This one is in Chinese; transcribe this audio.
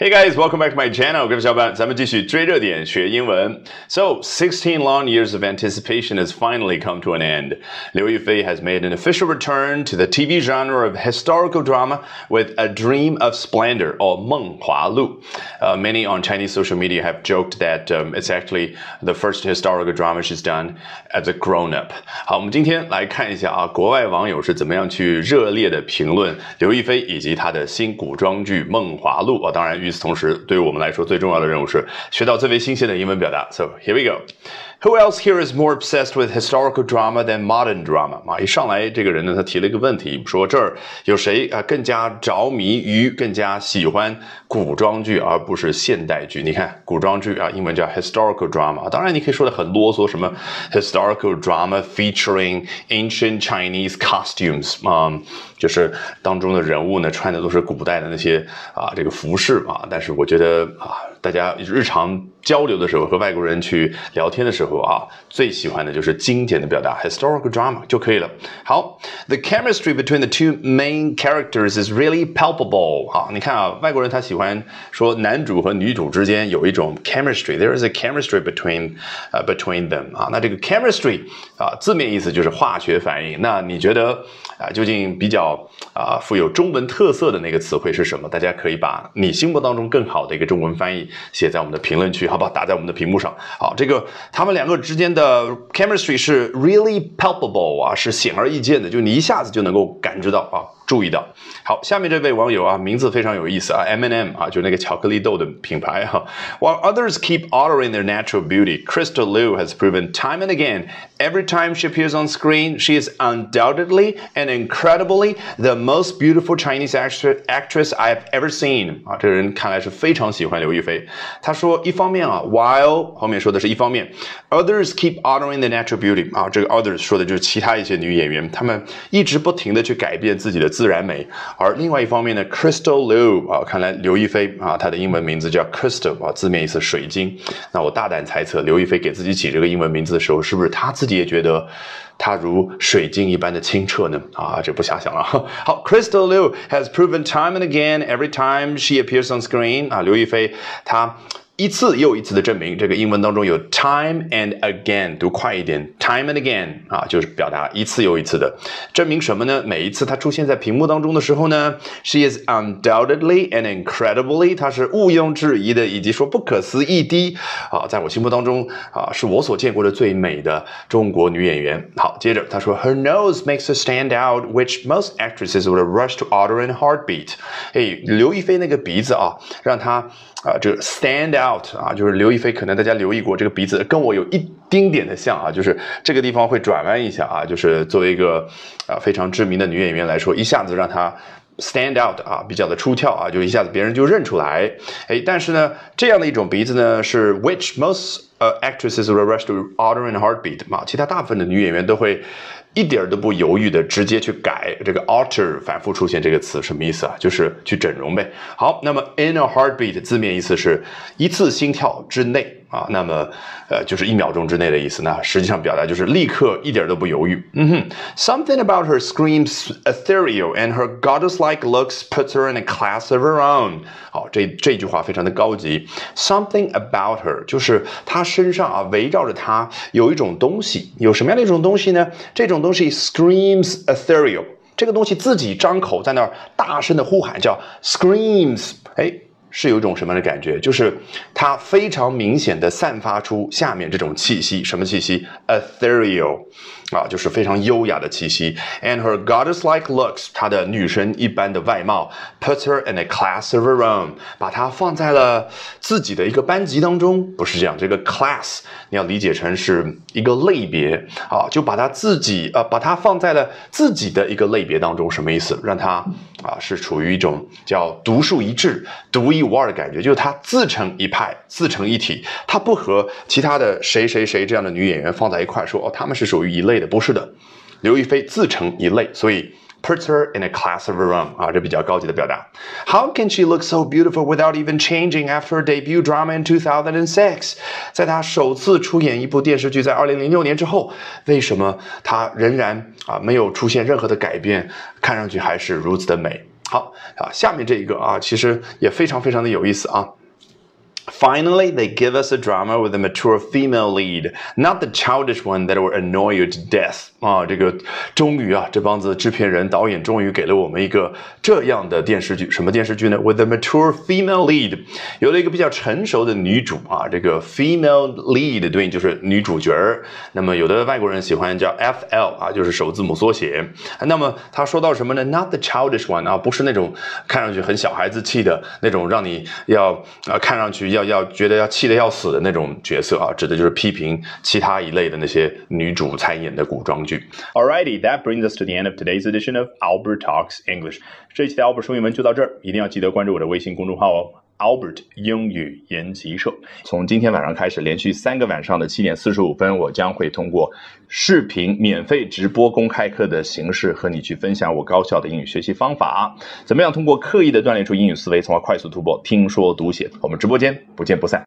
Hey guys, welcome back to my channel. 各位小伙伴，咱们继续追热点学英文。So, 16 long years of anticipation has finally come to an end. Liu Yufei has made an official return to the TV genre of historical drama with A Dream of Splendor, or 梦华录. Uh, many on Chinese social media have joked that um, it's actually the first historical drama she's done as a grown-up. 好，我们今天来看一下啊，国外网友是怎么样去热烈的评论刘亦菲以及她的新古装剧《梦华录》啊。当然，与 此同时，对于我们来说最重要的任务是学到最为新鲜的英文表达。So here we go. Who else here is more obsessed with historical drama than modern drama？啊，一上来这个人呢，他提了一个问题，说这儿有谁啊更加着迷于、更加喜欢古装剧而不是现代剧？你看古装剧啊，英文叫 historical drama。当然，你可以说的很啰嗦，什么 historical drama featuring ancient Chinese costumes 啊，就是当中的人物呢穿的都是古代的那些啊这个服饰啊。但是我觉得啊，大家日常交流的时候和外国人去聊天的时候。啊，最喜欢的就是经典的表达 historical drama 就可以了。好，the chemistry between the two main characters is really palpable。好，你看啊，外国人他喜欢说男主和女主之间有一种 chemistry，there is a chemistry between 呃 between them 啊。那这个 chemistry 啊，字面意思就是化学反应。那你觉得啊，究竟比较啊富有中文特色的那个词汇是什么？大家可以把你心目当当中更好的一个中文翻译写在我们的评论区，好不好？打在我们的屏幕上。好，这个他们。两个之间的 chemistry 是 really palpable 啊，是显而易见的，就你一下子就能够感知到啊。注意到，好，下面这位网友啊，名字非常有意思啊，M&M 啊，就那个巧克力豆的品牌哈。While others keep honoring their natural beauty, Crystal Liu has proven time and again, every time she appears on screen, she is undoubtedly and incredibly the most beautiful Chinese actress I have ever seen。啊，这个人看来是非常喜欢刘亦菲。他说，一方面啊，while 后面说的是一方面，others keep honoring the natural beauty 啊，这个 others 说的就是其他一些女演员，她们一直不停的去改变自己的 自。然美，而另外一方面呢，Crystal Liu 啊，看来刘亦菲啊，她的英文名字叫 Crystal 啊，字面意思水晶。那我大胆猜测，刘亦菲给自己起这个英文名字的时候，是不是她自己也觉得她如水晶一般的清澈呢？啊，这不瞎想了。好，Crystal Liu has proven time and again every time she appears on screen 啊，刘亦菲她。一次又一次的证明，这个英文当中有 time and again，读快一点，time and again 啊，就是表达一次又一次的证明什么呢？每一次它出现在屏幕当中的时候呢，she is undoubtedly and incredibly，她是毋庸置疑的，以及说不可思议的啊，在我心目当中啊，是我所见过的最美的中国女演员。好，接着他说，her nose makes her stand out，which most actresses would rush to order in heartbeat。哎，刘亦菲那个鼻子啊，让她啊，这个 stand out。啊，就是刘亦菲，可能大家留意过这个鼻子跟我有一丁点的像啊，就是这个地方会转弯一下啊，就是作为一个啊非常知名的女演员来说，一下子让她 stand out 啊，比较的出挑啊，就一下子别人就认出来。哎，但是呢，这样的一种鼻子呢，是 which most 呃 actresses will rush to utter in heartbeat 嘛，其他大部分的女演员都会。一点都不犹豫的直接去改这个 alter，反复出现这个词什么意思啊？就是去整容呗。好，那么 in a heartbeat 字面意思是一次心跳之内。啊，那么，呃，就是一秒钟之内的意思呢。实际上表达就是立刻，一点都不犹豫。嗯哼，Something about her screams ethereal, and her goddess-like looks puts her in a class of her own。好，这这句话非常的高级。Something about her 就是她身上啊，围绕着她有一种东西，有什么样的一种东西呢？这种东西 screams ethereal，这个东西自己张口在那儿大声的呼喊，叫 screams。哎。是有一种什么样的感觉？就是它非常明显的散发出下面这种气息，什么气息？Ethereal，啊，就是非常优雅的气息。And her goddess-like looks，她的女神一般的外貌，puts her in a class of her own，把她放在了自己的一个班级当中。不是这样，这个 class 你要理解成是一个类别啊，就把她自己呃，把她放在了自己的一个类别当中。什么意思？让她啊是处于一种叫独树一帜、独一。无二的感觉，就是她自成一派，自成一体，她不和其他的谁谁谁这样的女演员放在一块说哦，她们是属于一类的，不是的，刘亦菲自成一类，所以 puts her in a class of her own 啊，这比较高级的表达。How can she look so beautiful without even changing after debut drama in 2006？在她首次出演一部电视剧在二零零六年之后，为什么她仍然啊没有出现任何的改变，看上去还是如此的美？好啊，下面这一个啊，其实也非常非常的有意思啊。Finally, they give us a drama with a mature female lead, not the childish one that will annoy you to death. 啊，这个终于啊，这帮子制片人、导演终于给了我们一个这样的电视剧。什么电视剧呢？With a mature female lead，有了一个比较成熟的女主啊。这个 female lead 对应就是女主角。那么有的外国人喜欢叫 FL 啊，就是首字母缩写。那么他说到什么呢？Not the childish one 啊，不是那种看上去很小孩子气的那种，让你要啊看上去要要觉得要气得要死的那种角色啊，指的就是批评其他一类的那些女主参演的古装剧。Alrighty, that brings us to the end of today's edition of Albert Talks English。这一期的 Albert 说英文就到这儿，一定要记得关注我的微信公众号哦。Albert 英语研习社，从今天晚上开始，连续三个晚上的七点四十五分，我将会通过视频免费直播公开课的形式和你去分享我高效的英语学习方法。怎么样通过刻意的锻炼出英语思维，从而快速突破听说读写？我们直播间不见不散。